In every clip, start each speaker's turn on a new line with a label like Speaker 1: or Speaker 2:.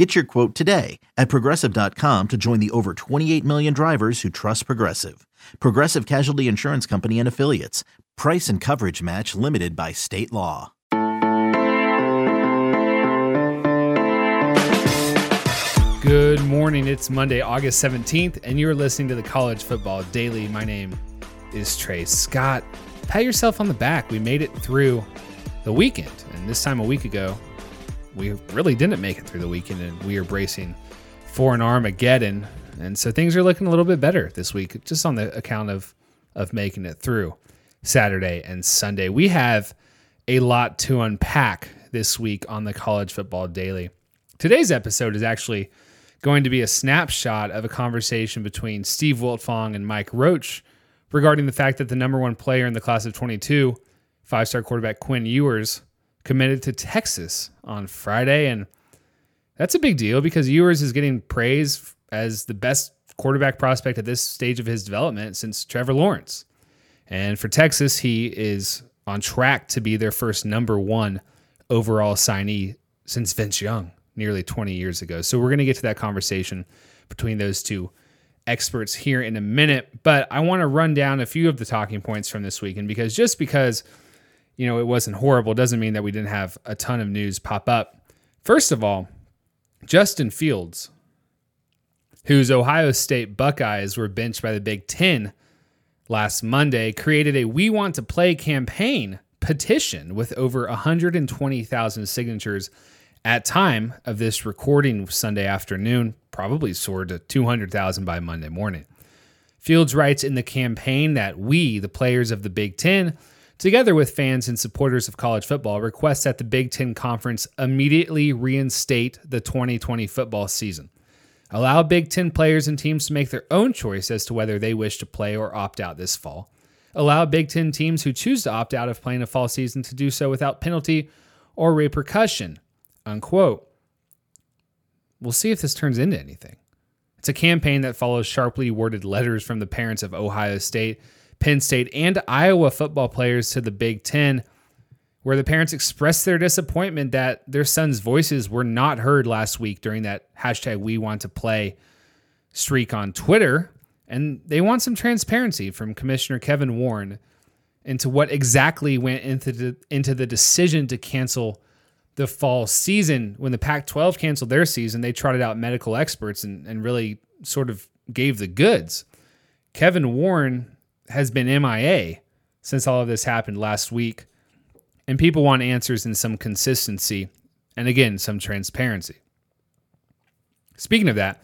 Speaker 1: Get your quote today at progressive.com to join the over 28 million drivers who trust Progressive. Progressive Casualty Insurance Company and Affiliates. Price and coverage match limited by state law.
Speaker 2: Good morning. It's Monday, August 17th, and you're listening to the College Football Daily. My name is Trey Scott. Pat yourself on the back. We made it through the weekend, and this time a week ago, we really didn't make it through the weekend, and we are bracing for an Armageddon. And so things are looking a little bit better this week, just on the account of of making it through Saturday and Sunday. We have a lot to unpack this week on the College Football Daily. Today's episode is actually going to be a snapshot of a conversation between Steve Wiltfong and Mike Roach regarding the fact that the number one player in the class of 22, five star quarterback Quinn Ewers, committed to Texas on Friday. And that's a big deal because Ewers is getting praise as the best quarterback prospect at this stage of his development since Trevor Lawrence. And for Texas, he is on track to be their first number one overall signee since Vince Young nearly 20 years ago. So we're going to get to that conversation between those two experts here in a minute. But I want to run down a few of the talking points from this weekend because just because you know, it wasn't horrible doesn't mean that we didn't have a ton of news pop up. First of all, Justin Fields, whose Ohio State Buckeyes were benched by the Big Ten last Monday, created a We Want to Play campaign petition with over 120,000 signatures at time of this recording Sunday afternoon, probably soared to 200,000 by Monday morning. Fields writes in the campaign that we, the players of the Big Ten, together with fans and supporters of college football, requests that the Big Ten Conference immediately reinstate the 2020 football season. Allow Big Ten players and teams to make their own choice as to whether they wish to play or opt out this fall. Allow Big Ten teams who choose to opt out of playing a fall season to do so without penalty or repercussion. Unquote. We'll see if this turns into anything. It's a campaign that follows sharply worded letters from the parents of Ohio State Penn State, and Iowa football players to the Big Ten, where the parents expressed their disappointment that their sons' voices were not heard last week during that hashtag We Want to Play streak on Twitter. And they want some transparency from Commissioner Kevin Warren into what exactly went into the, into the decision to cancel the fall season. When the Pac 12 canceled their season, they trotted out medical experts and, and really sort of gave the goods. Kevin Warren has been MIA since all of this happened last week. And people want answers and some consistency and again, some transparency. Speaking of that,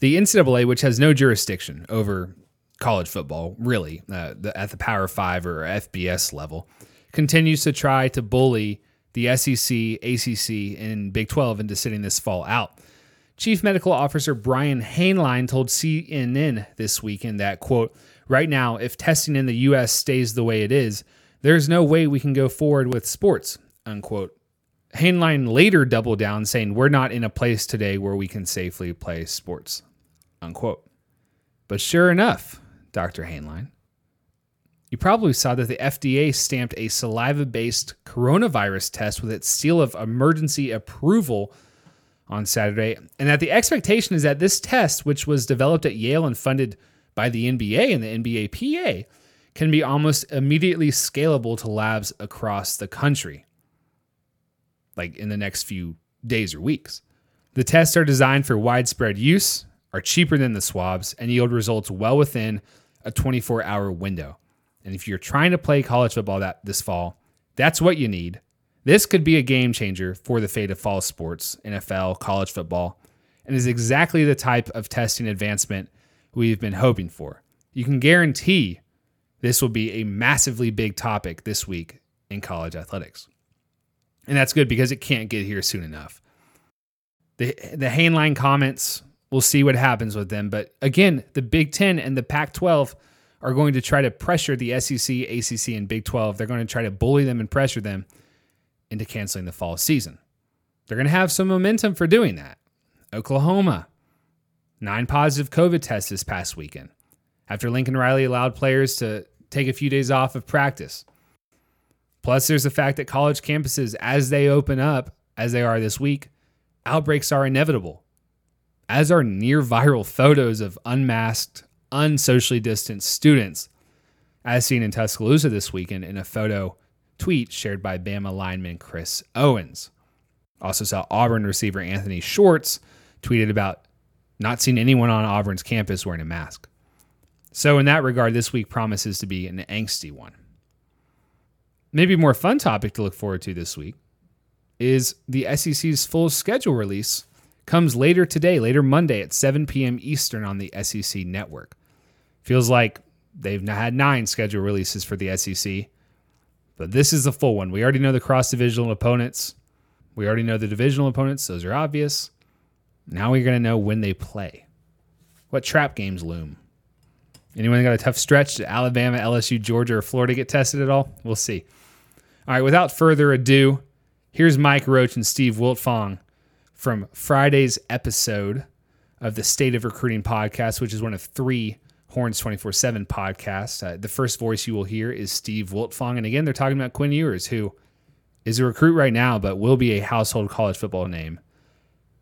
Speaker 2: the NCAA, which has no jurisdiction over college football, really, uh, the, at the Power Five or FBS level, continues to try to bully the SEC, ACC, and Big 12 into sitting this fall out. Chief Medical Officer Brian Hainline told CNN this weekend that, quote, right now, if testing in the U.S. stays the way it is, there's no way we can go forward with sports, unquote. Hainline later doubled down, saying, We're not in a place today where we can safely play sports, unquote. But sure enough, Dr. Hainline, you probably saw that the FDA stamped a saliva based coronavirus test with its seal of emergency approval on Saturday, and that the expectation is that this test, which was developed at Yale and funded by the NBA and the NBA PA can be almost immediately scalable to labs across the country, like in the next few days or weeks. The tests are designed for widespread use, are cheaper than the swabs, and yield results well within a 24 hour window. And if you're trying to play college football that this fall, that's what you need. This could be a game changer for the fate of fall sports, NFL, college football, and is exactly the type of testing advancement we've been hoping for. You can guarantee this will be a massively big topic this week in college athletics. And that's good because it can't get here soon enough. The the Hainline comments, we'll see what happens with them. But again, the Big Ten and the Pac 12 are going to try to pressure the SEC, ACC, and Big 12. They're going to try to bully them and pressure them into canceling the fall season. They're going to have some momentum for doing that. Oklahoma, nine positive COVID tests this past weekend after Lincoln Riley allowed players to take a few days off of practice. Plus, there's the fact that college campuses, as they open up, as they are this week, outbreaks are inevitable, as are near viral photos of unmasked, unsocially distanced students, as seen in Tuscaloosa this weekend in a photo tweet shared by Bama lineman Chris Owens. Also saw Auburn receiver Anthony Schwartz tweeted about not seeing anyone on Auburn's campus wearing a mask. So, in that regard, this week promises to be an angsty one. Maybe a more fun topic to look forward to this week is the SEC's full schedule release comes later today, later Monday at 7 p.m. Eastern on the SEC network. Feels like they've had nine schedule releases for the SEC, but this is the full one. We already know the cross divisional opponents. We already know the divisional opponents. Those are obvious. Now we're going to know when they play. What trap games loom? Anyone got a tough stretch? Did Alabama, LSU, Georgia, or Florida get tested at all? We'll see. All right, without further ado, here's Mike Roach and Steve Wiltfong from Friday's episode of the State of Recruiting podcast, which is one of three Horns 24 7 podcasts. Uh, the first voice you will hear is Steve Wiltfong. And again, they're talking about Quinn Ewers, who is a recruit right now, but will be a household college football name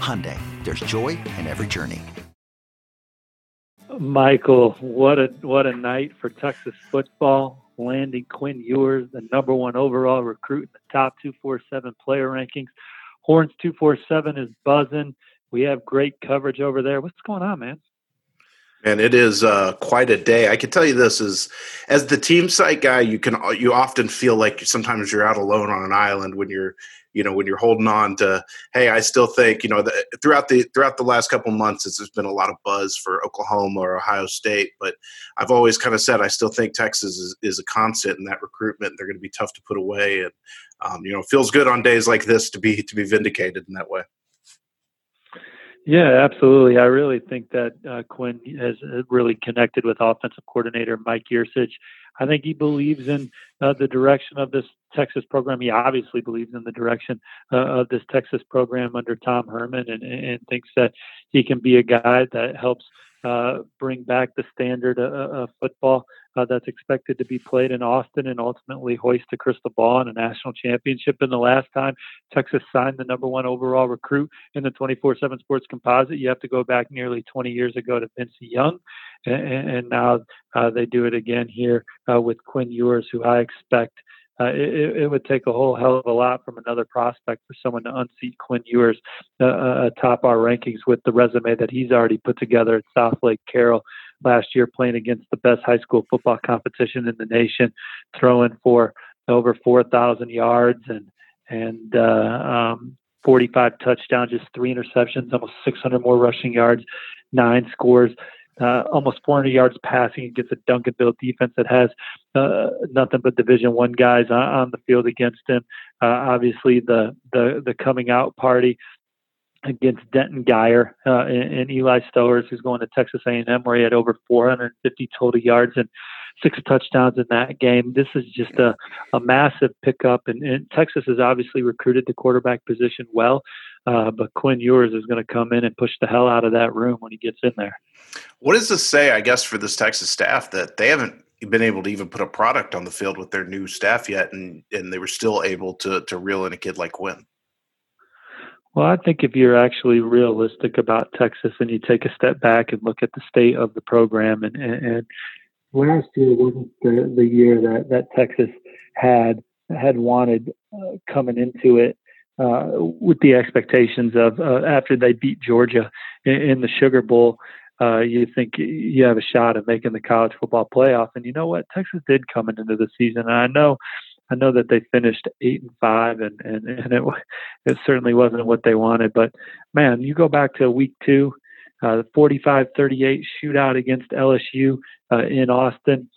Speaker 3: Hyundai, there's joy in every journey.
Speaker 4: Michael, what a what a night for Texas football. Landing Quinn Ewers, the number one overall recruit in the top 247 player rankings. Horns 247 is buzzing. We have great coverage over there. What's going on, man?
Speaker 5: And it is uh, quite a day. I can tell you this: is as the team site guy, you can you often feel like sometimes you're out alone on an island when you're you know when you're holding on to hey i still think you know the, throughout the throughout the last couple months there's been a lot of buzz for oklahoma or ohio state but i've always kind of said i still think texas is, is a constant in that recruitment they're going to be tough to put away and um, you know feels good on days like this to be to be vindicated in that way
Speaker 4: yeah, absolutely. I really think that uh, Quinn has uh, really connected with offensive coordinator Mike Yurcich. I think he believes in uh, the direction of this Texas program. He obviously believes in the direction uh, of this Texas program under Tom Herman and, and thinks that he can be a guy that helps uh, bring back the standard of, of football uh, that's expected to be played in Austin and ultimately hoist a crystal ball in a national championship. And the last time Texas signed the number one overall recruit in the 24 7 sports composite, you have to go back nearly 20 years ago to Vince Young. And, and now uh, they do it again here uh, with Quinn Ewers, who I expect uh, it, it, would take a whole hell of a lot from another prospect for someone to unseat Quinn Ewers uh, uh, atop our rankings with the resume that he's already put together at Southlake Carroll last year, playing against the best high school football competition in the nation, throwing for over 4,000 yards and and uh, um, 45 touchdowns, just three interceptions, almost 600 more rushing yards, nine scores uh, almost 400 yards passing against a Duncanville defense that has uh, nothing but Division One guys on, on, the field against him. Uh, obviously, the the the coming out party against Denton Guyer uh, and, and, Eli Stowers, who's going to Texas A&M, where he had over 450 total yards and six touchdowns in that game. This is just a, a massive pickup, and, and Texas has obviously recruited the quarterback position well, uh, but Quinn Ewers is going to come in and push the hell out of that room when he gets in there.
Speaker 5: What does this say, I guess, for this Texas staff that they haven't been able to even put a product on the field with their new staff yet, and and they were still able to to reel in a kid like Quinn?
Speaker 4: Well, I think if you're actually realistic about Texas and you take a step back and look at the state of the program, and, and, and last year wasn't the, the year that, that Texas had had wanted uh, coming into it uh, with the expectations of uh, after they beat Georgia in, in, the Sugar Bowl. uh, you think you have a shot at making the college football playoff. And you know what? Texas did come into the season, and I know. I know that they finished eight and five, and and and it it certainly wasn't what they wanted. But man, you go back to week two, uh, the 45-38 shootout against LSU uh, in Austin.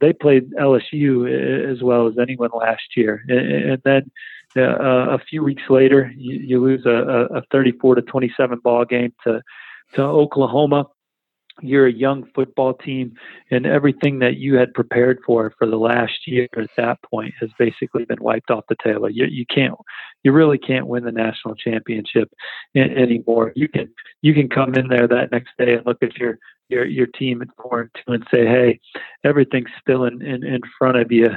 Speaker 4: They played LSU as well as anyone last year, and, and then uh, a few weeks later, you, you lose a, a 34 to 27 ball game to to Oklahoma. You're a young football team, and everything that you had prepared for for the last year at that point has basically been wiped off the table. You, you can't, you really can't win the national championship in, anymore. You can, you can come in there that next day and look at your your your team at four and two and say, hey, everything's still in in, in front of you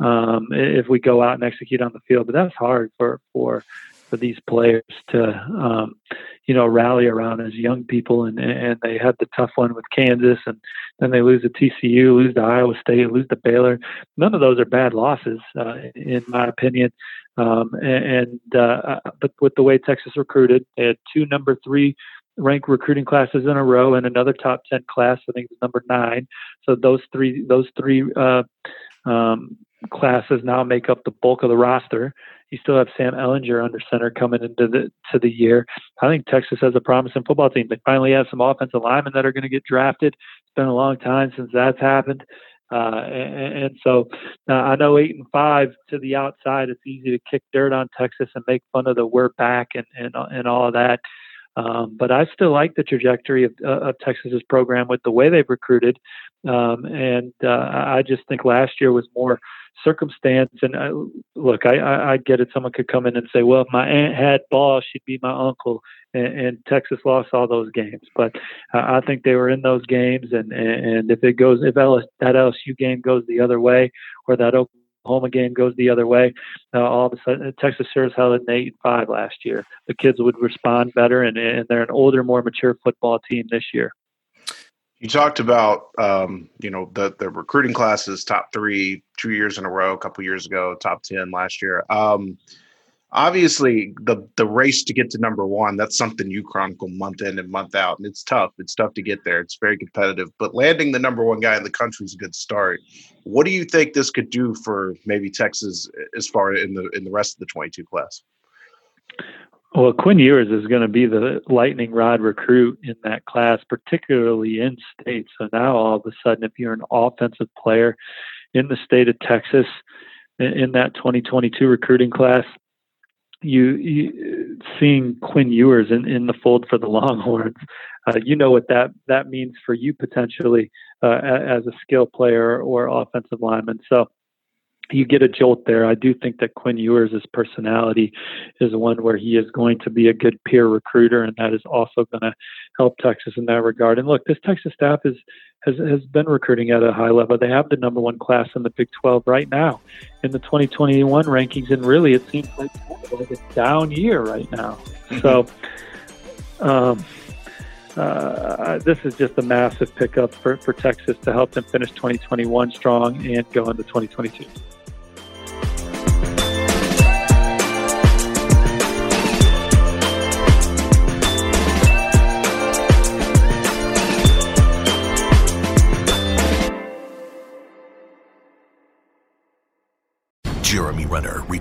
Speaker 4: um, if we go out and execute on the field. But that's hard for for for these players to um, you know rally around as young people, and and they had the tough one with Kansas, and then they lose to TCU, lose to Iowa State, lose to Baylor. None of those are bad losses, uh, in my opinion. Um, and uh, but with the way Texas recruited, they had two number three ranked recruiting classes in a row and another top 10 class i think it's number nine so those three those three uh, um, classes now make up the bulk of the roster. You still have Sam Ehlinger under center coming into the to the year. I think Texas has a promising football team. They finally have some offensive linemen that are going to get drafted. It's been a long time since that's happened. Uh, and, and, so I know eight and five to the outside, it's easy to kick dirt on Texas and make fun of the we're back and, and, and all of that. Um, but I still like the trajectory of, uh, of Texas's program with the way they've recruited. Um, and uh, I just think last year was more circumstance. And I, look, I, I, I get it. Someone could come in and say, well, if my aunt had balls, she'd be my uncle. And, and Texas lost all those games. But uh, I think they were in those games. And, and if it goes, if LS, that LSU game goes the other way or that Oklahoma game goes the other way, uh, all of a sudden Texas sure as hell had an eight and five last year. The kids would respond better, and, and they're an older, more mature football team this year.
Speaker 5: You talked about um, you know the the recruiting classes top three two years in a row, a couple years ago, top ten last year. Um, obviously, the the race to get to number one that's something you chronicle month in and month out, and it's tough. It's tough to get there. It's very competitive, but landing the number one guy in the country is a good start. What do you think this could do for maybe Texas as far in the in the rest of the twenty two class?
Speaker 4: Well, Quinn Ewers is going to be the lightning rod recruit in that class, particularly in state. So now all of a sudden, if you're an offensive player in the state of Texas in that 2022 recruiting class, you, you seeing Quinn Ewers in, in the fold for the Longhorns, uh, you know what that that means for you potentially uh, as a skill player or offensive lineman. So you get a jolt there. I do think that Quinn Ewers' personality is one where he is going to be a good peer recruiter, and that is also going to help Texas in that regard. And look, this Texas staff is has has been recruiting at a high level. They have the number one class in the Big 12 right now in the 2021 rankings, and really it seems like, like a down year right now. Mm-hmm. So. Um, uh, this is just a massive pickup for, for Texas to help them finish 2021 strong and go into 2022.